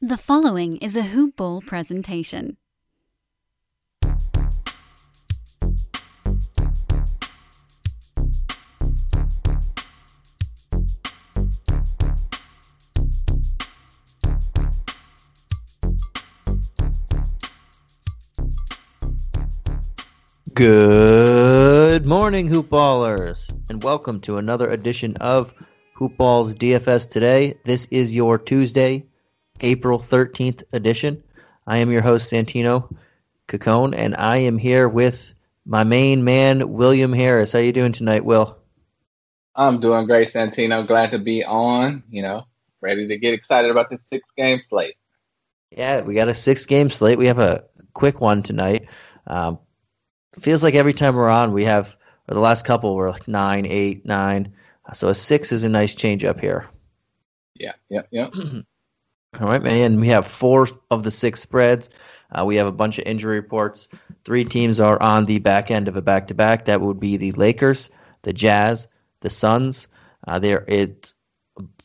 The following is a Hoop Ball presentation. Good morning, Hoopballers, and welcome to another edition of Hoopball's DFS Today. This is your Tuesday, April 13th edition. I am your host, Santino Cacone, and I am here with my main man, William Harris. How you doing tonight, Will? I'm doing great, Santino. Glad to be on. You know, ready to get excited about this six game slate. Yeah, we got a six game slate. We have a quick one tonight. Um, feels like every time we're on, we have, or the last couple were like nine, eight, nine. So a six is a nice change up here. Yeah, yeah, yeah. All right, man. We have four of the six spreads. Uh, we have a bunch of injury reports. Three teams are on the back end of a back to back. That would be the Lakers, the Jazz, the Suns. Uh, there, it's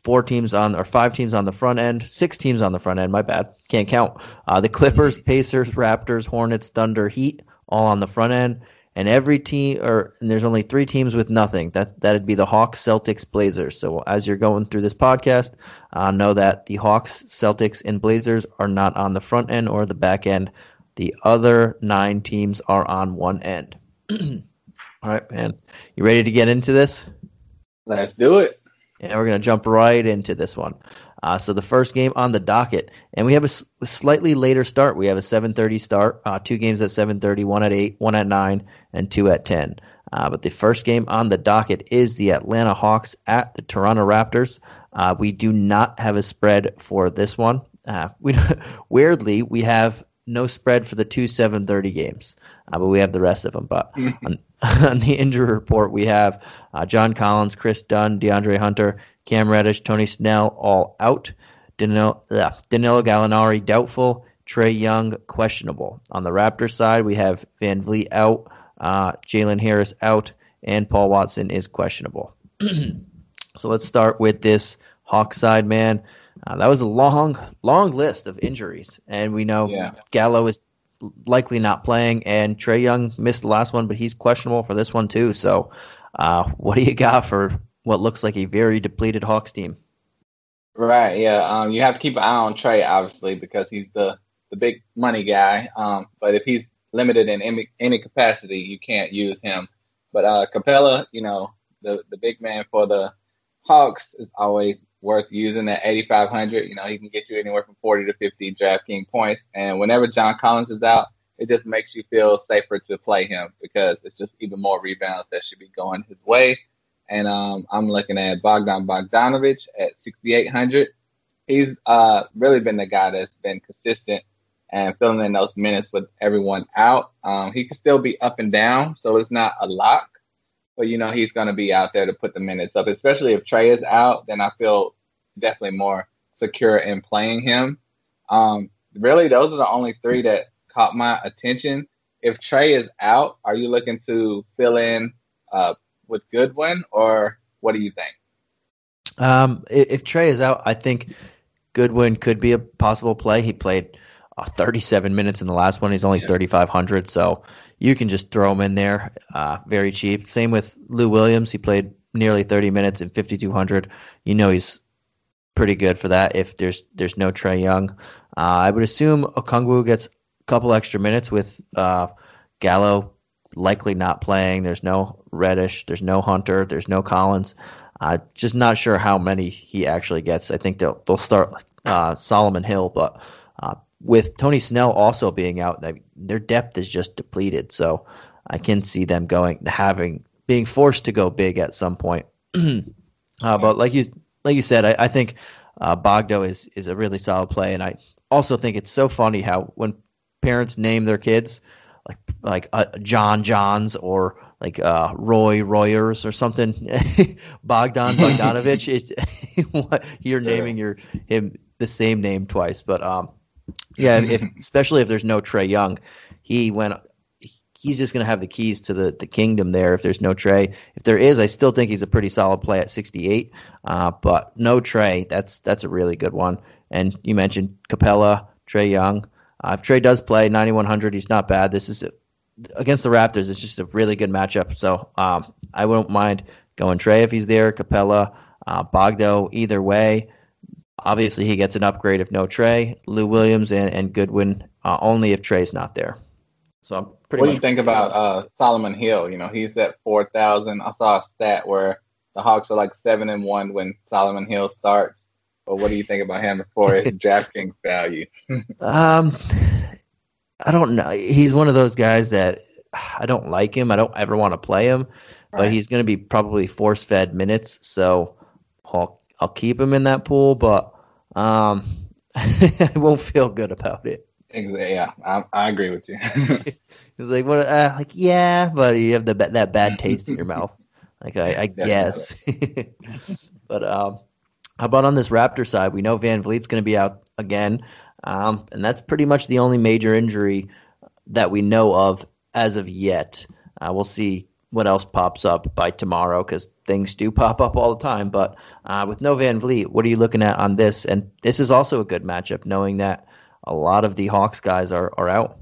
four teams on or five teams on the front end, six teams on the front end. My bad, can't count. Uh, the Clippers, Pacers, Raptors, Hornets, Thunder, Heat, all on the front end. And every team, or and there's only three teams with nothing. That that'd be the Hawks, Celtics, Blazers. So as you're going through this podcast, uh, know that the Hawks, Celtics, and Blazers are not on the front end or the back end. The other nine teams are on one end. all right, man. You ready to get into this? Let's do it. And we're going to jump right into this one. Uh, so the first game on the docket, and we have a, s- slightly later start. We have a 7:30 start. Uh, two games at 7:30, one at eight, one at nine, and two at 10. Uh, but the first game on the docket is the Atlanta Hawks at the Toronto Raptors. Uh, we do not have a spread for this one. Uh, we weirdly we have no spread for the two 7:30 games, uh, but we have the rest of them. But on, on the injury report, we have uh, John Collins, Chris Dunn, DeAndre Hunter, Cam Reddish, Tony Snell, all out. Danilo, uh, Danilo Gallinari doubtful. Trae Young questionable. On the Raptors side, we have VanVleet out, uh, Jalen Harris out, and Paul Watson is questionable. so let's start with this Hawk side, man. Uh, that was a long, long list of injuries, and we know Yeah. Gallo is likely not playing, and Trae Young missed the last one, but he's questionable for this one too. So, uh, what do you got for what looks like a very depleted Hawks team? Right, yeah. Um, you have to keep an eye on Trae, obviously, because he's the the big money guy. Um, but if he's limited in any, any capacity, you can't use him. But uh, Capela, you know, the the big man for the Hawks is always worth using at 8,500. You know, he can get you anywhere from 40 to 50 DraftKings points. And whenever John Collins is out, it just makes you feel safer to play him because it's just even more rebounds that should be going his way. And um, I'm looking at Bogdan Bogdanovich at 6,800. He's uh, really been the guy that's been consistent and filling in those minutes with everyone out. Um, he can still be up and down, so it's not a lock. But you know he's going to be out there to put the minutes up, especially if Trae is out. Then I feel definitely more secure in playing him. Um, really, those are the only three that caught my attention. If Trae is out, are you looking to fill in uh, with Goodwin, or what do you think? Um, if Trae is out, I think Goodwin could be a possible play. He played uh, 37 minutes in the last one. He's only Yeah. 3,500, so you can just throw him in there, uh, very cheap. Same with Lou Williams. He played nearly 30 minutes in 5,200. You know he's pretty good for that. If there's there's no Trae Young, uh, I would assume Okongwu gets a couple extra minutes with uh, Gallo likely not playing. There's no Reddish. There's no Hunter. There's no Collins. Uh, just not sure how many he actually gets. I think they'll they'll start uh, Solomon Hill, but uh, with Tony Snell also being out, their depth is just depleted. So I can see them going having being forced to go big at some point. uh, but like you like you said, I, I think uh, Bogdo is is a really solid play, and I also think it's so funny how when parents name their kids like like uh, John Johns or like uh, Roy Royers or something, Bogdan Bogdanovich. it's you're naming your him the same name twice, but um, yeah, if especially if there's no Trae Young, he went he's just going to have the keys to the, the kingdom there if there's no Trae. If there is, I still think he's a pretty solid play at 68. Uh, but no Trae, that's that's a really good one. And you mentioned Capela, Trae Young. Uh, if Trae does play 9100, he's not bad. This is a, against the Raptors. It's just a really good matchup. So um, I wouldn't mind going Trae if he's there. Capela, uh, Bogdo, either way. Obviously, he gets an upgrade if no Trae. Lou Williams and, and Goodwin uh, only if Trae's not there. So I'm pretty. What do you think about uh, Solomon Hill? You know, he's at four thousand. I saw a stat where the Hawks were like seven and one when Solomon Hill starts. But what do you think about him for his DraftKings value? um, I don't know. He's one of those guys that I don't like him. I don't ever want to play him, right. but he's going to be probably force fed minutes. So I'll I'll keep him in that pool, but um, I won't feel good about it. Yeah, I, I agree with you. He's like, what? Uh, like, yeah, but you have the that bad taste in your mouth. Like, I, I guess. but um, how about on this Raptor side? We know VanVleet's going to be out again, um, and that's pretty much the only major injury that we know of as of yet. Uh, we'll see what else pops up by tomorrow because things do pop up all the time. But uh, with no VanVleet, what are you looking at on this? And this is also a good matchup, knowing that a lot of the Hawks guys are, are out.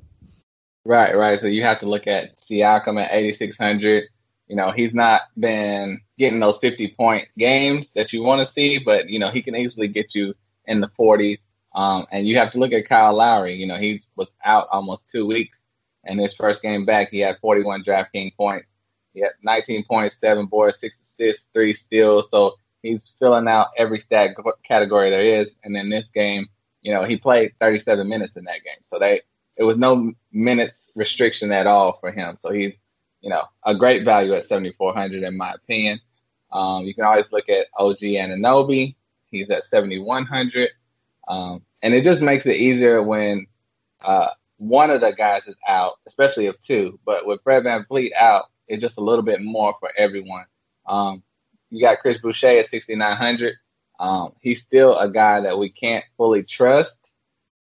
Right, right. So you have to look at Siakam at 8,600. You know, he's not been getting those 50 point games that you want to see, but, you know, he can easily get you in the 40s. Um, and you have to look at Kyle Lowry. You know, he was out almost two weeks. And his first game back, he had 41 DraftKings points. He had 19 points, seven boards, six assists, three steals. So he's filling out every stat category there is. And in this game, you know, he played 37 minutes in that game. So they it was no minutes restriction at all for him. So he's, you know, a great value at 7,400 in my opinion. Um, you can always look at OG Anunoby. He's at 7,100. Um, and it just makes it easier when uh, one of the guys is out, especially if two. But with Fred VanVleet out, it's just a little bit more for everyone. Um, you got Chris Boucher at 6,900. Um, he's still a guy that we can't fully trust,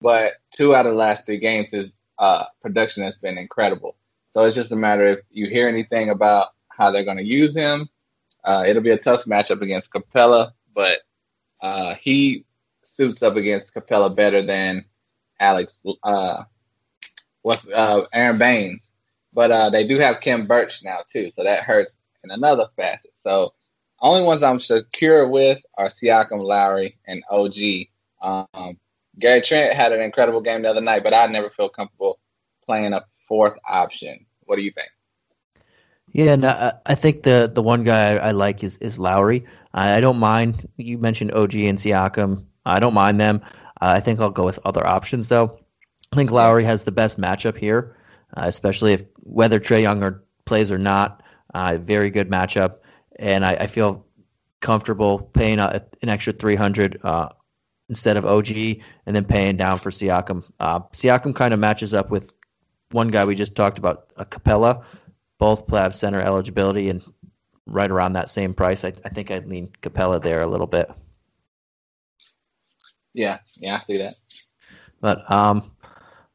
but two out of the last three games, his uh, production has been incredible. So it's just a matter if you hear anything about how they're going to use him. Uh, it'll be a tough matchup against Capela, but uh, he suits up against Capela better than Alex. Uh, what's uh, Aron Baynes? But uh, they do have Khem Birch now too, so that hurts in another facet. So only ones I'm secure with are Siakam, Lowry, and OG. Um, Gary Trent had an incredible game the other night, but I never feel comfortable playing a fourth option. What do you think? Yeah, no, I think the the one guy I like is is Lowry. I don't mind. You mentioned OG and Siakam. I don't mind them. Uh, I think I'll go with other options though. I think Lowry has the best matchup here, uh, especially if whether Trae Young or plays or not. Uh, very good matchup, and I, I feel comfortable paying a, an extra three hundred uh, instead of OG, and then paying down for Siakam. Uh, Siakam kind of matches up with one guy we just talked about, a Capela. Both have center eligibility and right around that same price. I, I think I'd lean Capela there a little bit. Yeah, yeah, I see that. But um,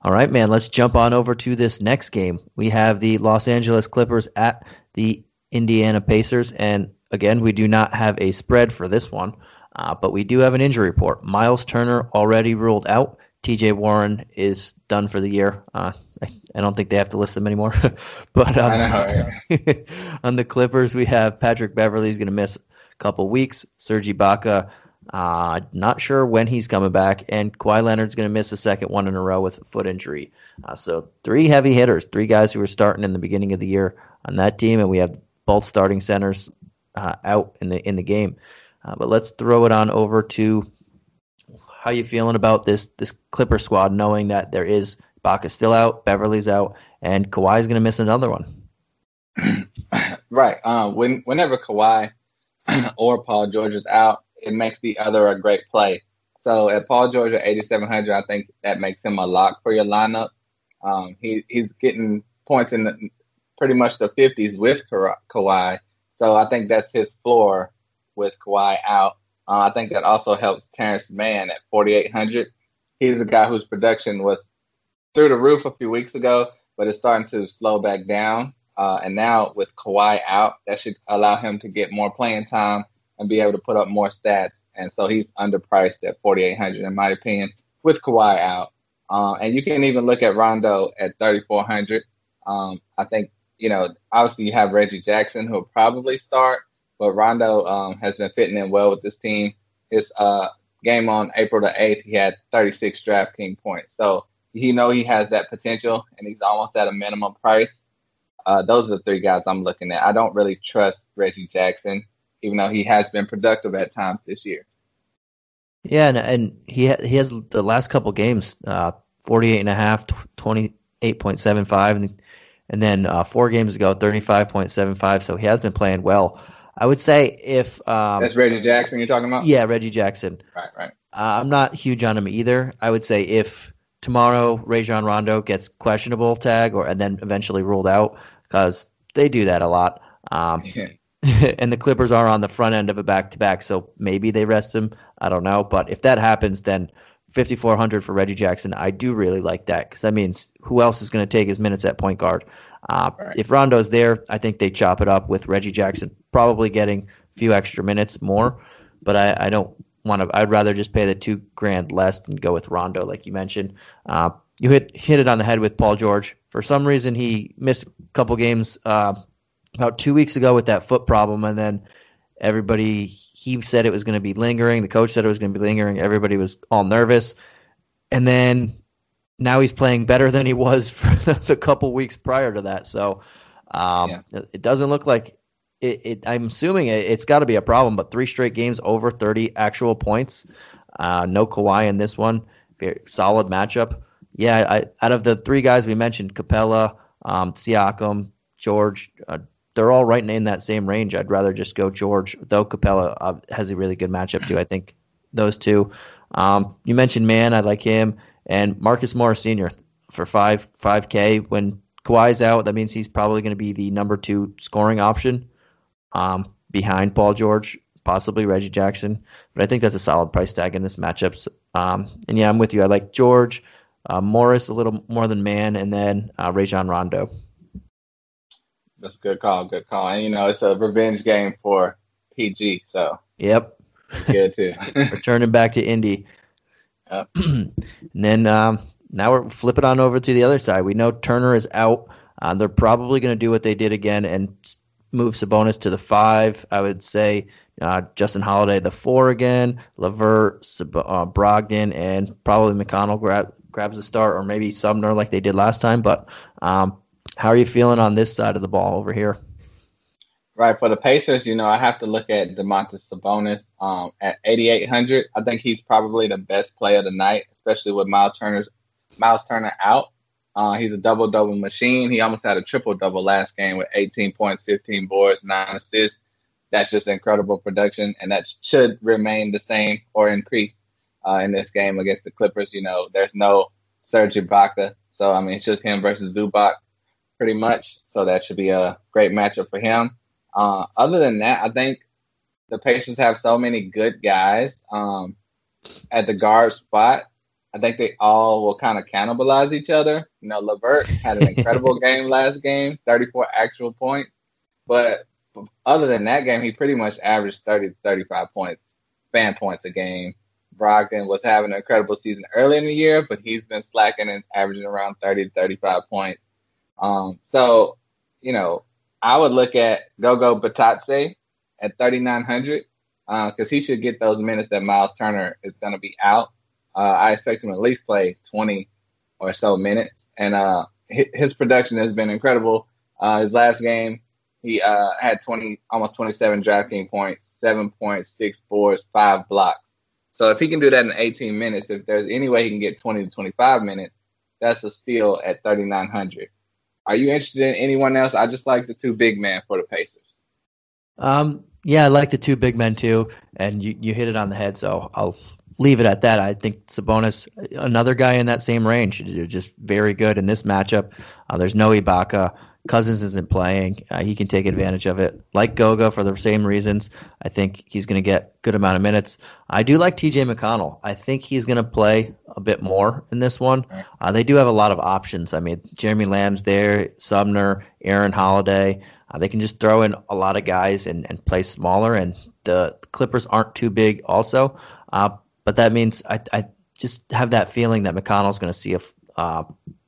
all right, man, let's jump on over to this next game. We have the Los Angeles Clippers at the Indiana Pacers. And again, we do not have a spread for this one, uh, but we do have an injury report. Miles Turner already ruled out. TJ Warren is done for the year. Uh, I, I, don't think they have to list them anymore. but um, know, yeah. on the Clippers, we have Patrick Beverley is going to miss a couple weeks. Serge Ibaka uh, not sure when he's coming back, and Kawhi Leonard's going to miss a second one in a row with a foot injury. Uh, so three heavy hitters, three guys who were starting in the beginning of the year on that team, and we have both starting centers uh, out in the in the game. Uh, but let's throw it on over to how you feeling about this this Clipper squad, knowing that there is Baca still out, Beverley's out, and Kawhi's going to miss another one. right. Uh, when whenever Kawhi or Paul George is out it makes the other a great play. So at Paul George at 8,700, I think that makes him a lock for your lineup. Um, he, he's getting points in the, pretty much the 50s with Ka- Kawhi. So I think that's his floor with Kawhi out. Uh, I think that also helps Terance Mann at 4,800. He's a guy whose production was through the roof a few weeks ago, but it's starting to slow back down. Uh, and now with Kawhi out, that should allow him to get more playing time and be able to put up more stats. And so he's underpriced at 4,800 in my opinion with Kawhi out. Uh, and you can even look at Rondo at 3,400. Um, I think, you know, obviously you have Reggie Jackson who will probably start, but Rondo um, has been fitting in well with this team. His uh, game on April the 8th, he had 36 DraftKings points. So he know he has that potential and he's almost at a minimum price. Uh, those are the three guys I'm looking at. I don't really trust Reggie Jackson, even though he has been productive at times this year. Yeah, and, and he ha- he has the last couple games, uh, 48 and a half, 28.75, and, and then uh, four games ago, 35.75. So he has been playing well. I would say if um, that's Reggie Jackson you're talking about. Yeah, Reggie Jackson. Right, right. Uh, I'm not huge on him either. I would say if tomorrow Rajon Rondo gets questionable tag or and then eventually ruled out because they do that a lot. Um, and the Clippers are on the front end of a back to back, so maybe they rest him. I don't know, but if that happens, then 5400 for Reggie Jackson. I do really like that because that means who else is going to take his minutes at point guard? Uh, right. If Rondo's there, I think they chop it up with Reggie Jackson, probably getting a few extra minutes more. But I, I don't want to. I'd rather just pay the two grand less and go with Rondo, like you mentioned. Uh, you hit hit it on the head with Paul George. For some reason, he missed a couple games uh, about two weeks ago with that foot problem, and then everybody he said it was going to be lingering. The coach said it was going to be lingering. Everybody was all nervous, and then now he's playing better than he was for the couple weeks prior to that. So um, yeah. it doesn't look like it. it I'm assuming it, has got to be a problem. But three straight games over 30 actual points. Uh, no Kawhi in this one. Very solid matchup. Yeah, I, out of the three guys we mentioned, Capela, um, Siakam, George, uh, they're all right in that same range. I'd rather just go George, though Capela uh, has a really good matchup too. I think those two. Um, you mentioned Mann, I like him, and Marcus Morris Sr. for five five K. When Kawhi's out, that means he's probably going to be the number two scoring option um, behind Paul George, possibly Reggie Jackson. But I think that's a solid price tag in this matchup. Um, and yeah, I'm with you. I like George, uh, Morris a little more than Mann, and then uh, Rajon Rondo. That's a good call. Good call. And you know, it's a revenge game for PG. So yep, good too. Returning back to Indy. And then um, now we're flipping on over to the other side. We know Turner is out. Uh, they're probably going to do what they did again and move Sabonis to the five. I would say uh, Justin Holiday the four again, LeVert, Sab- uh, Brogdon, and probably McConnell grab, grabs the start, or maybe Sumner like they did last time. But um, how are you feeling on this side of the ball over here? Right for the Pacers, you know, I have to look at Domantas Sabonis um, at 8,800. I think he's probably the best player tonight, especially with Miles Turner's Miles Turner out. Uh, he's a double double machine. He almost had a triple double last game with 18 points, 15 boards, nine assists. That's just incredible production, and that should remain the same or increase uh, in this game against the Clippers. You know, there's no Serge Ibaka, so I mean it's just him versus Zubac pretty much. So that should be a great matchup for him. Uh, other than that, I think the Pacers have so many good guys um, at the guard spot. I think they all will kind of cannibalize each other. You know, LeVert had an incredible game last game, 34 actual points. But other than that game, he pretty much averaged 30 to 35 points, fan points a game. Brogdon was having an incredible season early in the year, but he's been slacking and averaging around 30 to 35 points. Um, so, you know, I would look at Goga Bitadze at 3,900 because uh, he should get those minutes that Miles Turner is going to be out. Uh, I expect him to at least play 20 or so minutes. And uh, his production has been incredible. Uh, his last game, he uh, had 20, almost 27 DraftKings points, seven points, six boards, five blocks. So if he can do that in 18 minutes, if there's any way he can get 20 to 25 minutes, that's a steal at 3,900. Are you interested in anyone else? I just like the two big men for the Pacers. Um, yeah, I like the two big men too, and you, you hit it on the head. So I'll leave it at that. I think Sabonis, another guy in that same range, just very good in this matchup. Uh, there's no Ibaka. Cousins isn't playing. Uh, he can take advantage of it. Like Goga for the same reasons. I think he's going to get good amount of minutes. I do like TJ McConnell. I think he's going to play a bit more in this one. Uh, they do have a lot of options. I mean, Jeremy Lamb's there, Sumner, Aaron Holiday. Uh, they can just throw in a lot of guys and, and play smaller, and the Clippers aren't too big also. Uh, but that means I, I just have that feeling that McConnell's going to see a, uh,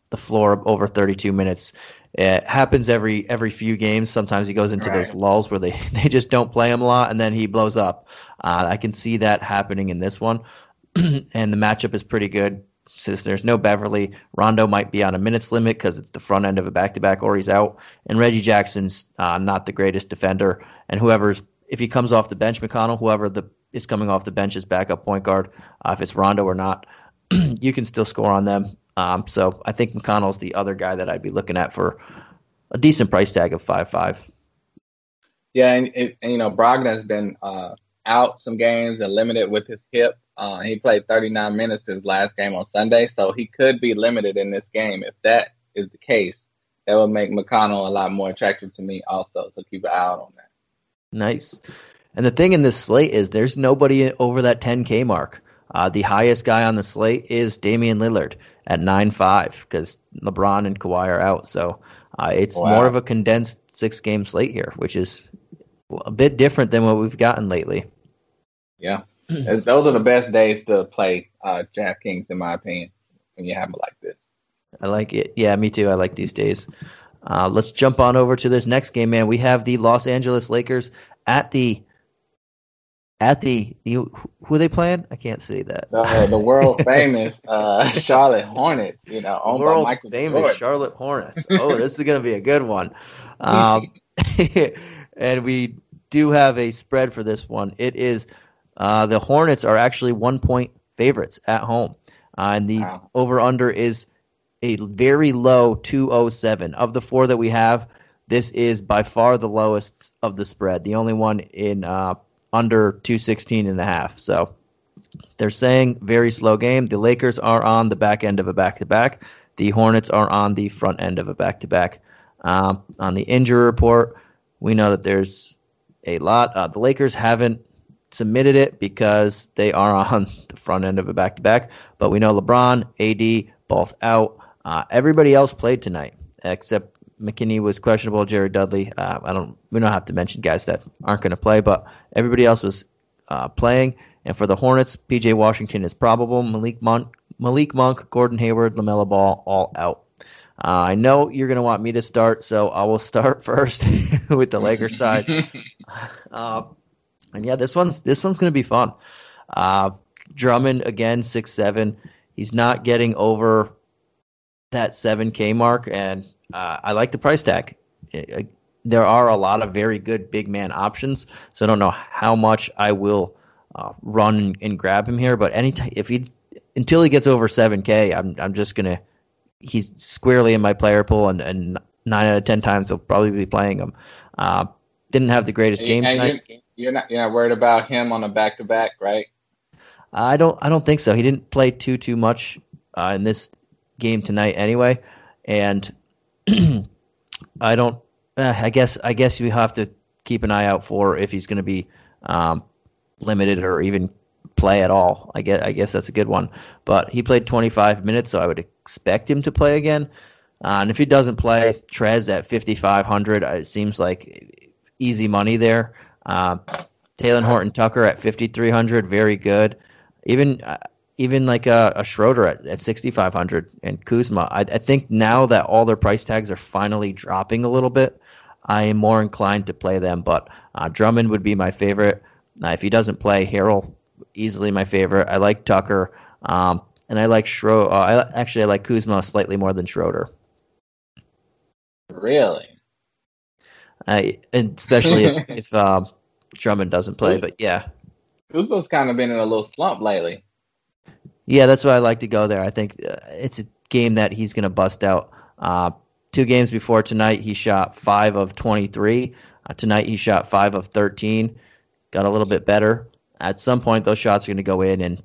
the floor over 32 minutes. It happens every every few games. Sometimes he goes into right. those lulls where they, they just don't play him a lot, and then he blows up. Uh, I can see that happening in this one, and the matchup is pretty good. Since there's no Beverley, Rondo might be on a minutes limit because it's the front end of a back-to-back, or he's out. And Reggie Jackson's uh, not the greatest defender, and whoever's if he comes off the bench, McConnell, whoever the is coming off the bench as backup point guard, uh, if it's Rondo or not, you can still score on them. Um, so I think McConnell's the other guy that I'd be looking at for a decent price tag of five five. Yeah, and, and you know Brogdon's been uh, out some games and limited with his hip. Uh, he played 39 minutes his last game on Sunday, so he could be limited in this game. If that is the case, that would make McConnell a lot more attractive to me also. So keep an eye out on that. Nice. And the thing in this slate is there's nobody over that 10K mark. Uh, the highest guy on the slate is Damian Lillard at nine five because LeBron and Kawhi are out. So uh, it's wow. more of a condensed six game slate here, which is a bit different than what we've gotten lately. Yeah, those are the best days to play uh, DraftKings, in my opinion, when you have it like this. I like it. Yeah, me too. I like these days. Uh, let's jump on over to this next game, man. We have the Los Angeles Lakers at the at the you, who are they playing? I can't see that. The, the world famous uh, Charlotte Hornets. You know, owned world by Michael famous Jordan. Charlotte Hornets. Oh, this is going to be a good one. Um, and we do have a spread for this one. It is uh, the Hornets are actually one point favorites at home, uh, and the wow. over under is a very low 207 of the four that we have. This is by far the lowest of the spread. The only one in uh, under 216 and a half. So they're saying very slow game. The Lakers are on the back end of a back to back. The Hornets are on the front end of a back to back. On the injury report, we know that there's a lot. Uh, the Lakers haven't submitted it because they are on the front end of a back to back. But we know LeBron, AD, both out. Uh, everybody else played tonight except McKinnie was questionable. Jared Dudley. Uh, I don't. We don't have to mention guys that aren't going to play, but everybody else was uh, playing. And for the Hornets, PJ Washington is probable. Malik Monk, Malik Monk, Gordon Hayward, Lamelo Ball, all out. Uh, I know you're going to want me to start, so I will start first with the Lakers side. Uh, and yeah, this one's this one's going to be fun. Uh, Drummond again, six seven. He's not getting over that seven K mark, and uh, I like the price tag. It, there are a lot of very good big man options, so I don't know how much I will uh, run and grab him here. But anytime if he until he gets over seven K, I'm I'm just gonna he's squarely in my player pool, and, and nine out of ten times I'll probably be playing him. Uh, didn't have the greatest game tonight. You're, you're not you're not worried about him on a back to back, right? I don't I don't think so. He didn't play too too much uh, in this game tonight anyway, and I don't. Uh, I guess. I guess you have to keep an eye out for if he's going to be um, limited or even play at all. I guess. I guess that's a good one. But he played 25 minutes, so I would expect him to play again. Uh, and if he doesn't play, Trez at 5,500, uh, it seems like easy money there. Uh, Talen Horton Tucker at 5,300, very good. Even uh, even like a, a Schroeder at, at 6,500 and Kuzma. I, I think now that all their price tags are finally dropping a little bit, I am more inclined to play them. But uh, Drummond would be my favorite. Uh, if he doesn't play, Harrell easily my favorite. I like Tucker, um, and I like Schroeder. Uh, I, actually, I like Kuzma slightly more than Schroeder. Really? I, especially if if um, Drummond doesn't play. But yeah, Kuzma's kind of been in a little slump lately. Yeah, that's why I like to go there. I think uh, it's a game that he's going to bust out. Uh, two games before tonight, he shot five of 23. Uh, tonight, he shot five of 13. Got a little bit better. At some point, those shots are going to go in, and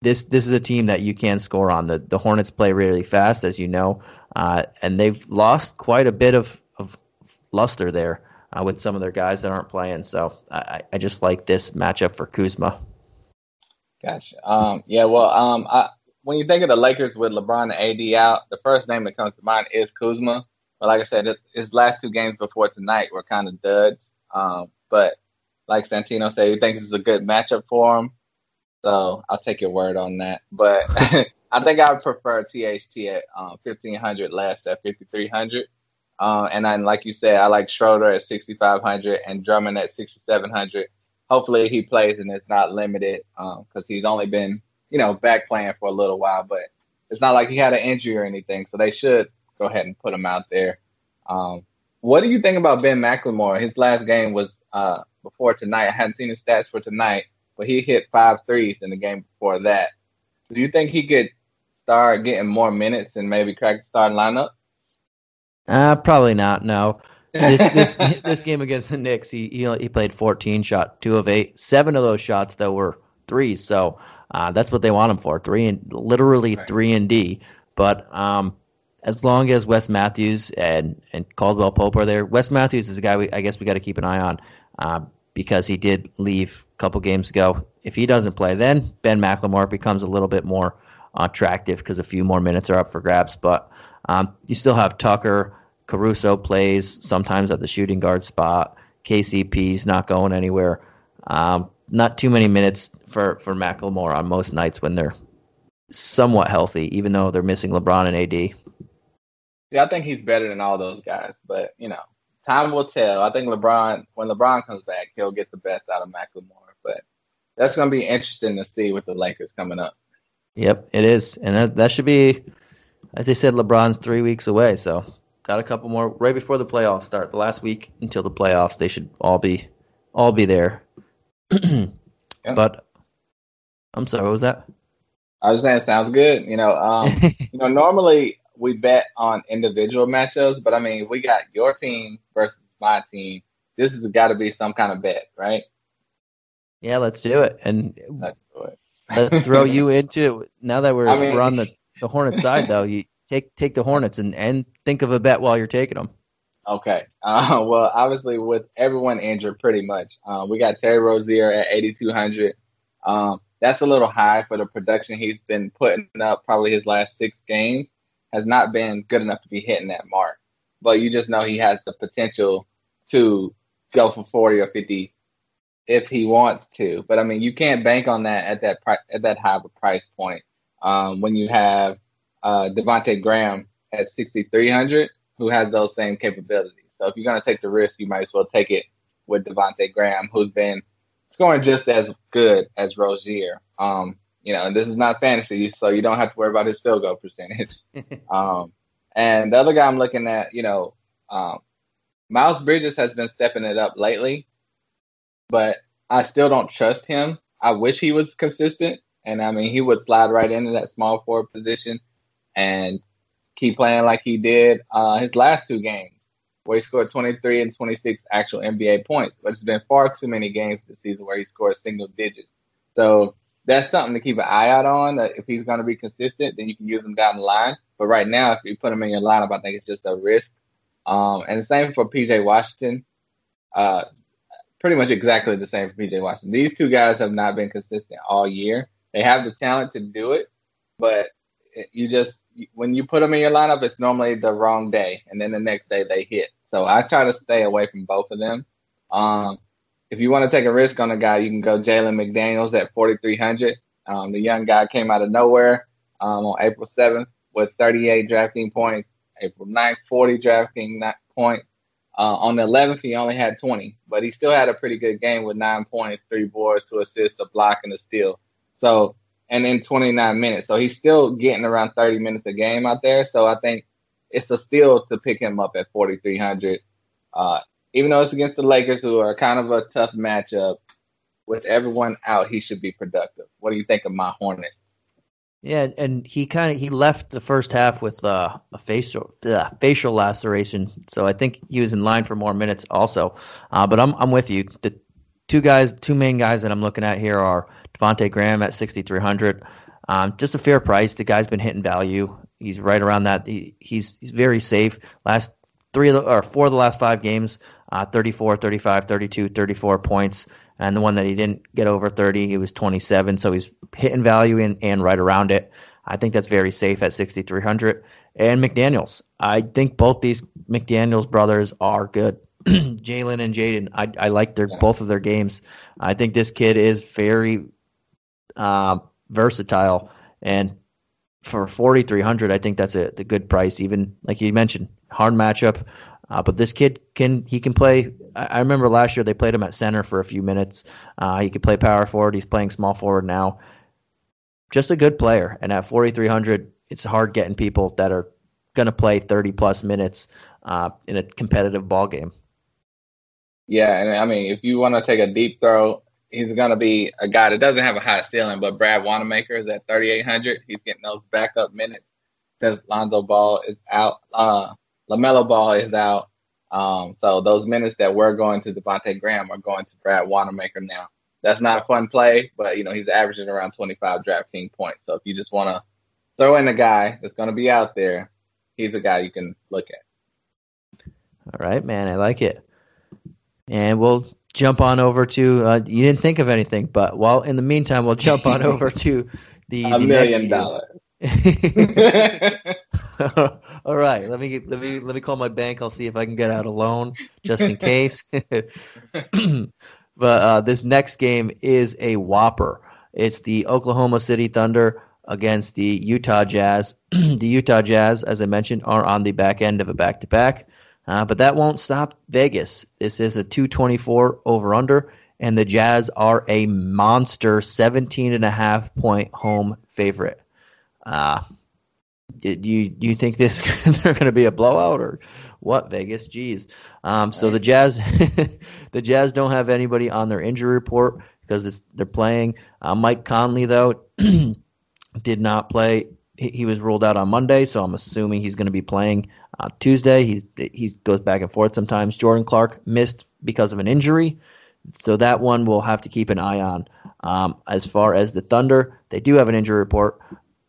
this this is a team that you can score on. The the Hornets play really fast, as you know, uh, and they've lost quite a bit of, of luster there uh, with some of their guys that aren't playing. So I, I just like this matchup for Kuzma. Gotcha. Um, yeah. Well, um, I, when you think of the Lakers with LeBron and AD out, the first name that comes to mind is Kuzma. But like I said, his last two games before tonight were kind of duds. Um, but like Santino said, he thinks it's a good matchup for him. So I'll take your word on that. But I think I would prefer THT at um, 1500 less at 5300. Uh, and then, like you said, I like Schroeder at 6500 and Drummond at 6700. Hopefully he plays and it's not limited because um, he's only been, you know, back playing for a little while. But it's not like he had an injury or anything. So they should go ahead and put him out there. Um, what do you think about Ben McLemore? His last game was uh, before tonight. I hadn't seen his stats for tonight, but he hit five threes in the game before that. Do you think he could start getting more minutes and maybe crack the starting lineup? Uh, probably not. No. This, this this game against the Knicks, he, he he played 14, shot two of eight. Seven of those shots though were threes, so uh, that's what they want him for. Three and literally right. three and D. But um, as long as Wes Matthews and, and Caldwell Pope are there, Wes Matthews is a guy we, I guess we got to keep an eye on uh, because he did leave a couple games ago. If he doesn't play, then Ben McLemore becomes a little bit more attractive because a few more minutes are up for grabs. But um, you still have Tucker. Caruso plays sometimes at the shooting guard spot. KCP's not going anywhere. Um, not too many minutes for, for McLemore on most nights when they're somewhat healthy, even though they're missing LeBron and AD. Yeah, I think he's better than all those guys, but you know, time will tell. I think LeBron, when LeBron comes back, he'll get the best out of McLemore. But that's going to be interesting to see with the Lakers coming up. Yep, it is, and that that should be, as they said, LeBron's three weeks away. So got a couple more right before the playoffs start. The last week until the playoffs, they should all be all be there. yep. But I'm sorry, what was that? I was saying, sounds good. You know, um, you know, normally we bet on individual matchups, but I mean, we got your team versus my team. This has got to be some kind of bet, right? Yeah, let's do it. And let's do it. let's throw you into it. Now that we're, I mean, we're on the, the Hornets side, though, you take take the Hornets and, and think of a bet while you're taking them. Okay. Uh, well, obviously, with everyone injured, pretty much, uh, we got Terry Rozier at 8,200. Um, that's a little high for the production he's been putting up probably his last six games has not been good enough to be hitting that mark. But you just know he has the potential to go for 40 or 50 if he wants to. But I mean, you can't bank on that at that pri- at that high of a price point. Um, when you have uh, Devonte Graham at 6,300, who has those same capabilities. So if you're going to take the risk, you might as well take it with Devonte Graham, who's been scoring just as good as Rozier. Um, you know, and this is not fantasy, so you don't have to worry about his field goal percentage. um, and the other guy I'm looking at, you know, um, Miles Bridges has been stepping it up lately, but I still don't trust him. I wish he was consistent, and I mean, he would slide right into that small forward position and keep playing like he did uh, his last two games, where he scored 23 and 26 actual NBA points. But it's been far too many games this season where he scored single digits. So that's something to keep an eye out on. That if he's going to be consistent, then you can use him down the line. But right now, if you put him in your lineup, I think it's just a risk. Um, and the same for PJ Washington. Uh, pretty much exactly the same for PJ Washington. These two guys have not been consistent all year. They have the talent to do it, but you just when you put them in your lineup, it's normally the wrong day, and then the next day they hit. So I try to stay away from both of them. Um, if you want to take a risk on a guy, you can go Jalen McDaniels at 4,300. Um, the young guy came out of nowhere um, on April 7th with 38 DraftKings points. April 9th, 40 DraftKings points. Uh, on the 11th, he only had 20, but he still had a pretty good game with nine points, three boards, two assists, a block, and a steal. So, and in 29 minutes. So he's still getting around 30 minutes a game out there. So I think it's a steal to pick him up at 4,300. Uh, even though it's against the Lakers, who are kind of a tough matchup, with everyone out, he should be productive. What do you think of my Hornets? Yeah, and he kind of he left the first half with uh, a facial uh, facial laceration, so I think he was in line for more minutes also. Uh, but I'm I'm with you. The two guys, two main guys that I'm looking at here are Devonte Graham at 6,300. Um, just a fair price. The guy's been hitting value. He's right around that. He, he's he's very safe. Last three of the, or four of the last five games, uh, 34, 35, 32, 34 points. And the one that he didn't get over 30, he was 27. So he's hitting value in and right around it. I think that's very safe at 6,300. And McDaniels. I think both these McDaniels brothers are good. Jalen and Jaden, I, I like their yeah. both of their games. I think this kid is very uh, versatile, and for 4,300, I think that's a, a good price. Even like you mentioned, hard matchup. Uh, but this kid can he can play. I, I, remember last year they played him at center for a few minutes. Uh, he could play power forward. He's playing small forward now. Just a good player. And at 4,300, it's hard getting people that are going to play 30 plus minutes uh, in a competitive ball game. Yeah, and I mean, if you want to take a deep throw, he's going to be a guy that doesn't have a high ceiling, but Brad Wanamaker is at 3,800. He's getting those backup minutes because Lonzo Ball is out. Uh, LaMelo Ball is out. Um, so those minutes that were going to Devonte Graham are going to Brad Wanamaker now. That's not a fun play, but you know he's averaging around 25 DraftKings points. So if you just want to throw in a guy that's going to be out there, he's a guy you can look at. All right, man, I like it. And we'll jump on over to. Uh, you didn't think of anything, but well, in the meantime, we'll jump on over to the a the million dollars. All right, let me get, let me let me call my bank. I'll see if I can get out a loan just in case. but uh, this next game is a whopper. It's the Oklahoma City Thunder against the Utah Jazz. the Utah Jazz, as I mentioned, are on the back end of a back to back back. but that won't stop Vegas. This is a 224 over under, and the Jazz are a monster 17 and a half point home favorite. Uh, do you do you think this they're going to be a blowout or what Vegas? Jeez. Um, so the Jazz, the Jazz don't have anybody on their injury report because they're playing. Uh, Mike Conley though did not play. He, was ruled out on Monday, so I'm assuming he's going to be playing uh, Tuesday. He he goes back and forth sometimes. Jordan Clark missed because of an injury, so that one we'll have to keep an eye on. Um, as far as the Thunder, they do have an injury report.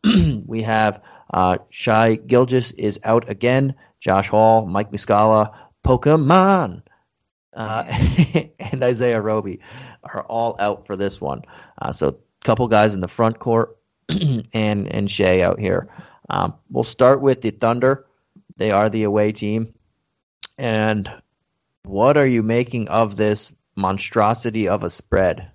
we have uh, Shai Gilgeous is out again. Josh Hall, Mike Muscala, Pokemon, uh, and Isaiah Roby are all out for this one. Uh, so, a couple guys in the front court and and Shai out here. Um, we'll start with the Thunder. They are the away team. And what are you making of this monstrosity of a spread?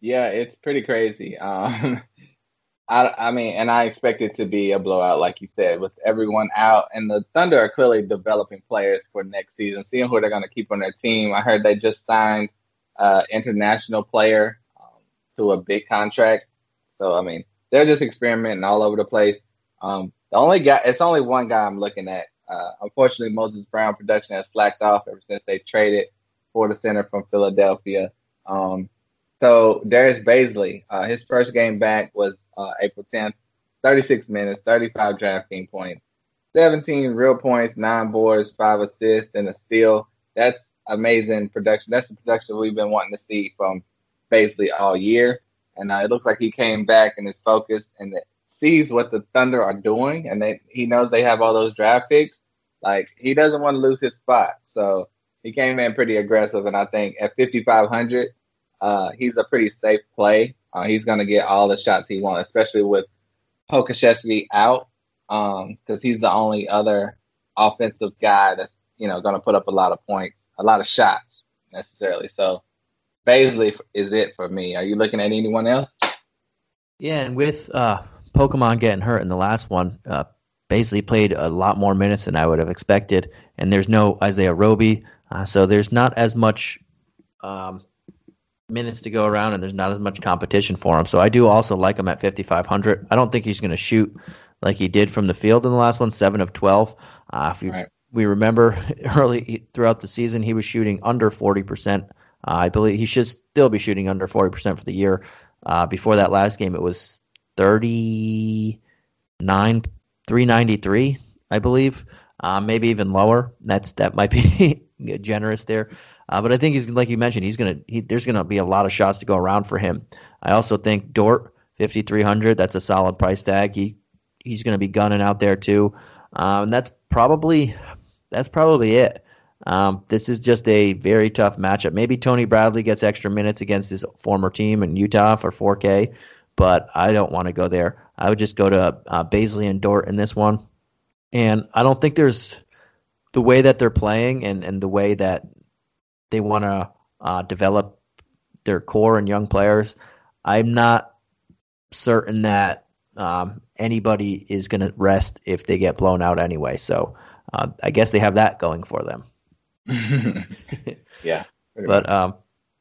Yeah, it's pretty crazy. Um, I, I mean, and I expect it to be a blowout, like you said, with everyone out. And the Thunder are clearly developing players for next season, seeing who they're going to keep on their team. I heard they just signed uh, international player um, to a big contract. So, I mean, they're just experimenting all over the place. Um, the only guy, it's only one guy I'm looking at. Uh, unfortunately, Moses Brown production has slacked off ever since they traded for the center from Philadelphia. Um, so Darius Bazley, uh, his first game back was uh, April 10th, 36 minutes, 35 DraftKings points, 17 real points, nine boards, five assists, and a steal. That's amazing production. That's the production we've been wanting to see from Bazley all year. And uh, it looks like he came back and is focused and sees what the Thunder are doing, and they, he knows they have all those draft picks. Like he doesn't want to lose his spot, so he came in pretty aggressive. And I think at 5,500, uh, he's a pretty safe play. Uh, he's going to get all the shots he wants, especially with Pokusevski out, because um, he's the only other offensive guy that's you know going to put up a lot of points, a lot of shots necessarily. So Bazley is it for me. Are you looking at anyone else? Yeah, and with uh, Pokemon getting hurt in the last one, uh, Bazley played a lot more minutes than I would have expected, and there's no Isaiah Roby, uh, so there's not as much um, minutes to go around and there's not as much competition for him. So I do also like him at 5,500. I don't think he's going to shoot like he did from the field in the last one, 7 of 12. Uh, if you, right. we remember early throughout the season, he was shooting under 40%. Uh, I believe he should still be shooting under 40% for the year. Uh, before that last game, it was 39, 393, I believe. Uh, maybe even lower. That's that might be generous there. Uh, but I think he's like you mentioned, he's gonna he, there's gonna be a lot of shots to go around for him. I also think Dort fifty three hundred. That's a solid price tag. He he's gonna be gunning out there too, um, and that's probably that's probably it. Um, this is just a very tough matchup. Maybe Tony Bradley gets extra minutes against his former team in Utah for 4K, but I don't want to go there. I would just go to uh, Bazley and Dort in this one. And I don't think there's the way that they're playing and, and the way that they want to uh, develop their core and young players. I'm not certain that um, anybody is going to rest if they get blown out anyway. So uh, I guess they have that going for them. yeah. But um,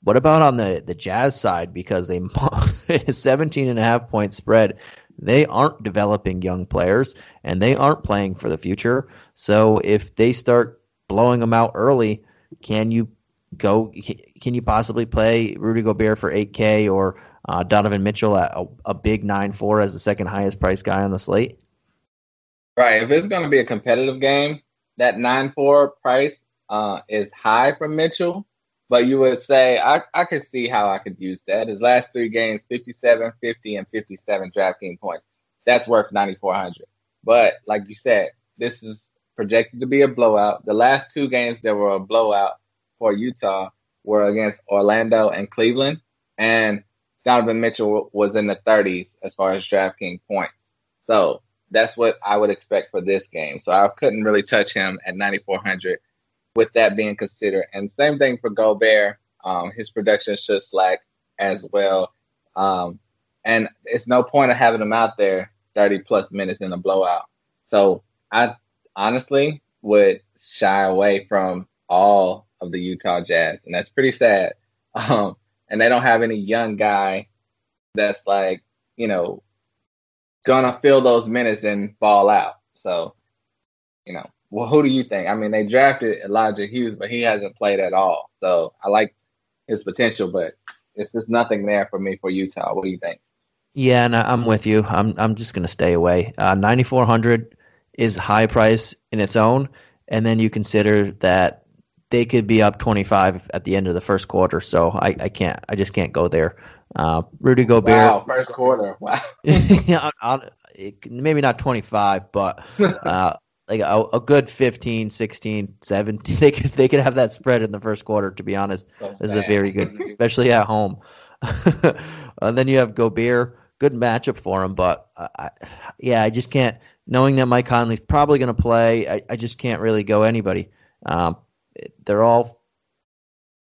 what about on the, the Jazz side? Because they 17 and a half point spread. They aren't developing young players and they aren't playing for the future. So if they start blowing them out early, can you go? Can you possibly play Rudy Gobert for 8K or uh, Donovan Mitchell at a, a big 9 4 as the second highest price guy on the slate? Right. If it's going to be a competitive game, that 9 4 price uh, is high for Mitchell but you would say I, I could see how I could use that. His last three games, 57, 50, and 57 DraftKings points. That's worth 9,400. But like you said, this is projected to be a blowout. The last two games that were a blowout for Utah were against Orlando and Cleveland. And Donovan Mitchell was in the 30s as far as DraftKings points. So that's what I would expect for this game. So I couldn't really touch him at 9,400 with that being considered. And same thing for Gobert. Um, his production should slack as well. Um, and it's no point of having him out there 30 plus minutes in a blowout. So I honestly would shy away from all of the Utah Jazz, and that's pretty sad. Um, and they don't have any young guy that's like, you know, gonna fill those minutes and fall out. So, you know, well, who do you think? I mean, they drafted Elijah Hughes, but he hasn't played at all. So I like his potential, but it's just nothing there for me for Utah. What do you think? Yeah, and I'm with you. I'm I'm just gonna stay away. Uh, 9,400 is high price in its own, and then you consider that they could be up 25 at the end of the first quarter. So I, I can't. I just can't go there. Uh, Rudy Gobert. Wow, first quarter. Wow. maybe not 25, but uh, like a, a, good 15, 16, 17. They could they could have that spread in the first quarter. To be honest, so this is a very good, especially at home. and then you have Gobert, good matchup for him. But I, yeah, I just can't. Knowing that Mike Conley's probably going to play, I, I just can't really go anybody. Um, they're all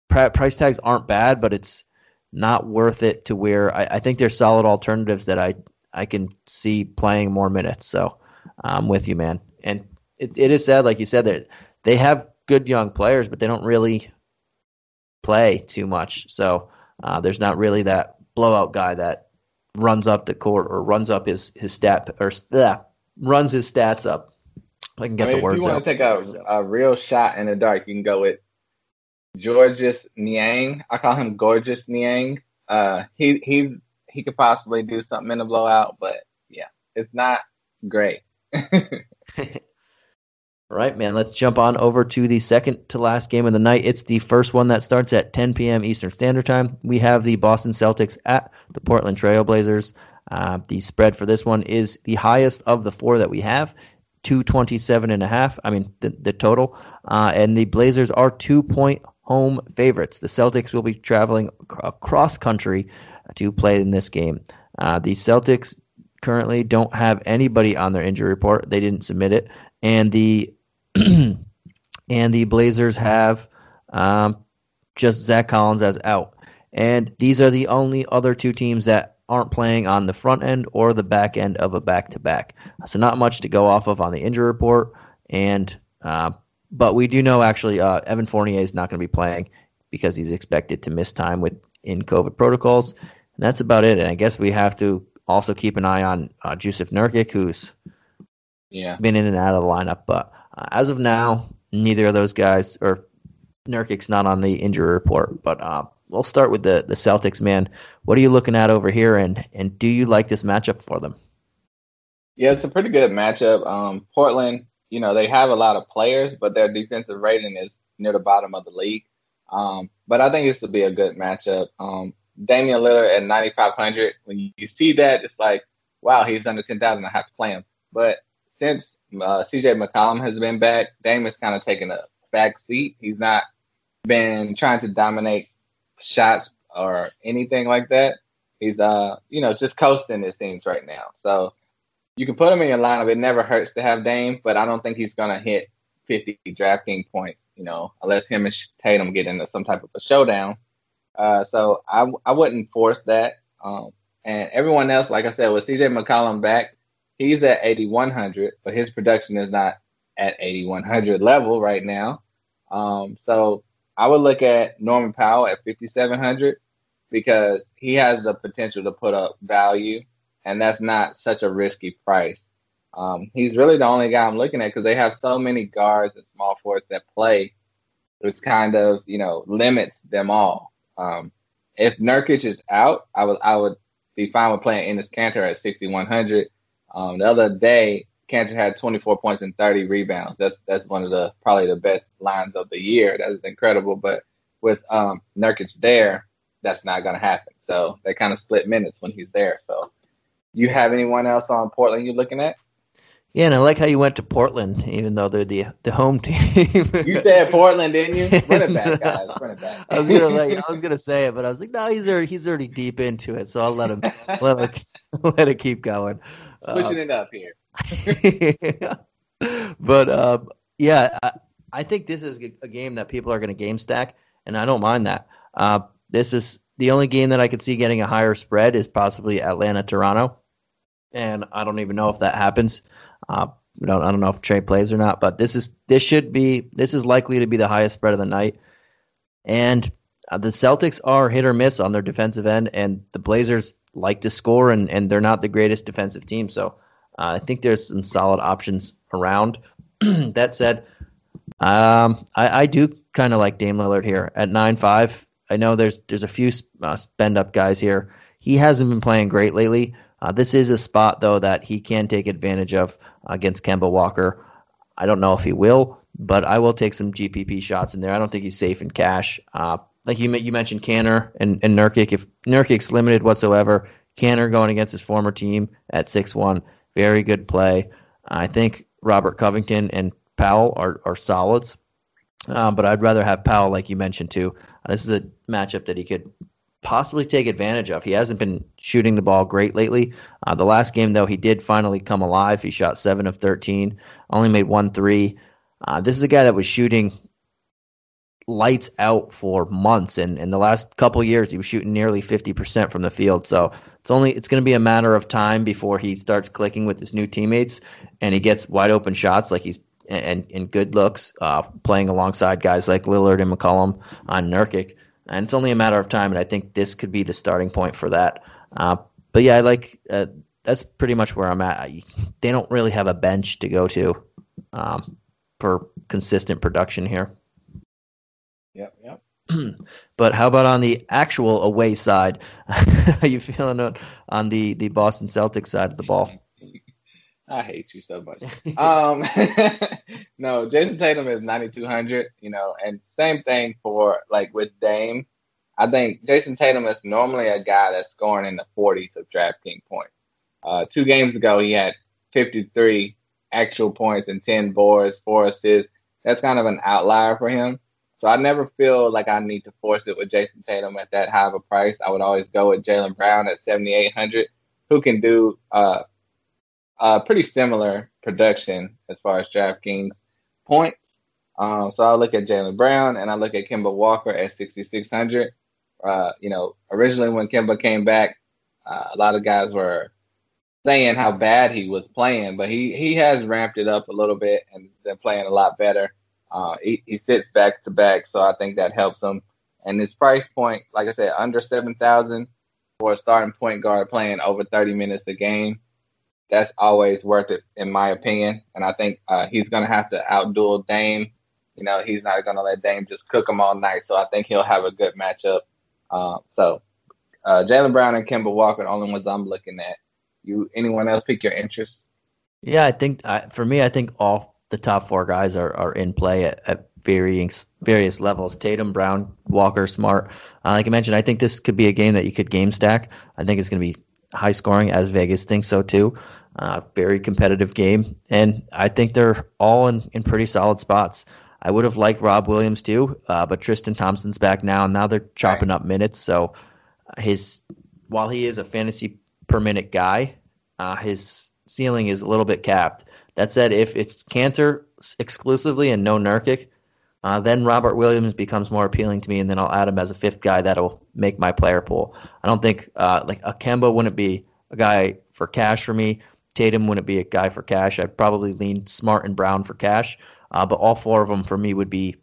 price tags aren't bad, but it's not worth it to where I, I think they're solid alternatives that I I can see playing more minutes. So I'm with you, man. And it, it is sad, like you said, that they have good young players, but they don't really play too much. So uh, there's not really that blowout guy that runs up the court or runs up his his stat or uh, runs his stats up. I can get I mean, the words. If you want to take a, a real shot in the dark, you can go with Georges Niang. I call him Gorgeous Niang. Uh, he he's he could possibly do something in the blowout, but yeah, it's not great. All right, man. Let's jump on over to the second to last game of the night. It's the first one that starts at 10 p.m. Eastern Standard Time. We have the Boston Celtics at the Portland Trailblazers. Uh, the spread for this one is the highest of the four that we have, 227 and a half. I mean, the, the total. Uh, and the Blazers are two point home favorites. The Celtics will be traveling across country to play in this game. Uh, the Celtics currently don't have anybody on their injury report. They didn't submit it, and the and the Blazers have um, just Zach Collins as out. And these are the only other two teams that aren't playing on the front end or the back end of a back to back. So not much to go off of on the injury report. And uh, but we do know actually uh, Evan Fournier is not going to be playing because he's expected to miss time with in COVID protocols. And that's about it. And I guess we have to also keep an eye on uh, Jusuf Nurkic, who's yeah been in and out of the lineup. But uh, as of now, neither of those guys or Nurkic's not on the injury report. But uh, we'll start with the the Celtics, man. What are you looking at over here, and and do you like this matchup for them? Yeah, it's a pretty good matchup. Um, Portland, you know, they have a lot of players, but their defensive rating is near the bottom of the league. Um, but I think this will be a good matchup. Um, Damian Lillard at 9,500. When you see that, it's like, wow, he's under 10,000. I have to play him. But since uh, CJ McCollum has been back, Dame has kind of taken a back seat. He's not been trying to dominate shots or anything like that. He's uh, you know, just coasting it seems right now. So you can put him in your lineup. It never hurts to have Dame, but I don't think he's gonna hit 50 DraftKings points, you know, unless him and Tatum get into some type of a showdown. Uh, so I I wouldn't force that. Um, and everyone else, like I said, with CJ McCollum back, he's at 8100, but his production is not at 8100 level right now. Um, so I would look at Norman Powell at 5700 because he has the potential to put up value, and that's not such a risky price. Um, he's really the only guy I'm looking at because they have so many guards and small forwards that play. It's kind of you know limits them all. Um, if Nurkic is out, I would I would be fine with playing Enes Kanter at 6100. Um, the other day, Kanter had 24 points and 30 rebounds. That's that's one of the probably the best lines of the year. That is incredible. But with um, Nurkic there, that's not going to happen. So they kind of split minutes when he's there. So you have anyone else on Portland you're looking at? Yeah, and I like how you went to Portland, even though they're the the home team. you said Portland, didn't you? Run it back, guys. Run it back. I was gonna like, I was gonna say it, but I was like, no, he's already he's already deep into it, so I'll let him let him let it keep going. Pushing um, it up here. but um, yeah, I, I, think this is a game that people are going to game stack, and I don't mind that. Uh, this is the only game that I could see getting a higher spread is possibly Atlanta Toronto, and I don't even know if that happens. Uh, we don't, I don't know if Trae plays or not, but this is this should be this is likely to be the highest spread of the night. And uh, the Celtics are hit or miss on their defensive end, and the Blazers like to score, and, and they're not the greatest defensive team. So uh, I think there's some solid options around. that said, um, I, I do kind of like Dame Lillard here at nine five. I know there's there's a few uh, spend up guys here. He hasn't been playing great lately. Uh, this is a spot though that he can take advantage of against Kemba Walker. I don't know if he will, but I will take some GPP shots in there. I don't think he's safe in cash. Uh, like you you mentioned, Kanter and, and Nurkic. If Nurkic's limited whatsoever, Kanter going against his former team at six one, very good play. I think Robert Covington and Powell are are solids, um, but I'd rather have Powell, like you mentioned too. Uh, this is a matchup that he could possibly take advantage of. He hasn't been shooting the ball great lately. Uh, the last game, though, he did finally come alive. He shot 7 of 13, only made one three. Uh, this is a guy that was shooting lights out for months, and in the last couple years, he was shooting nearly 50% from the field. So it's only it's going to be a matter of time before he starts clicking with his new teammates and he gets wide open shots like he's and, and good looks, uh, playing alongside guys like Lillard and McCollum on Nurkic and it's only a matter of time. And I think this could be the starting point for that. Uh, but yeah, I like uh, that's pretty much where I'm at. They don't really have a bench to go to um, for consistent production here. Yep, yep. but how about on the actual away side? Are you feeling on the the Boston Celtics side of the ball? I hate you so much. um, no, Jayson Tatum is 9,200, you know, and same thing for like with Dame. I think Jayson Tatum is normally a guy that's scoring in the 40s of DraftKings points. Uh, two games ago, he had 53 actual points and 10 boards, four assists. That's kind of an outlier for him. So I never feel like I need to force it with Jayson Tatum at that high of a price. I would always go with Jaylen Brown at 7,800, who can do uh, uh, pretty similar production as far as DraftKings points. Um, so I look at Jaylen Brown and I look at Kemba Walker at 6,600. Uh, you know, originally when Kemba came back, uh, a lot of guys were saying how bad he was playing, but he, he has ramped it up a little bit and been playing a lot better. Uh, he, he sits back to back, so I think that helps him. And his price point, like I said, under 7,000 for a starting point guard playing over 30 minutes a game that's always worth it in my opinion. And I think uh, he's going to have to outduel Dame. You know, he's not going to let Dame just cook him all night. So I think he'll have a good matchup. Uh, so uh, Jaylen Brown and Kemba Walker, the only ones I'm looking at. You, anyone else pique your interest? Yeah, I think for me, I think all the top four guys are, are in play at, at varying various levels. Tatum, Brown, Walker, Smart. Uh, like I mentioned, I think this could be a game that you could game stack. I think it's going to be high scoring, as Vegas thinks so too. Uh, very competitive game, and I think they're all in, in pretty solid spots. I would have liked Rob Williams too, uh, but Tristan Thompson's back now, and now they're chopping right. up minutes, so his while he is a fantasy per minute guy, uh, his ceiling is a little bit capped. That said, if it's Kanter exclusively and no Nurkic, uh, then Robert Williams becomes more appealing to me, and then I'll add him as a fifth guy that'll make my player pool. I don't think uh, like a Kemba wouldn't be a guy for cash for me. Tatum wouldn't be a guy for cash. I'd probably lean Smart and Brown for cash, uh, but all four of them for me would be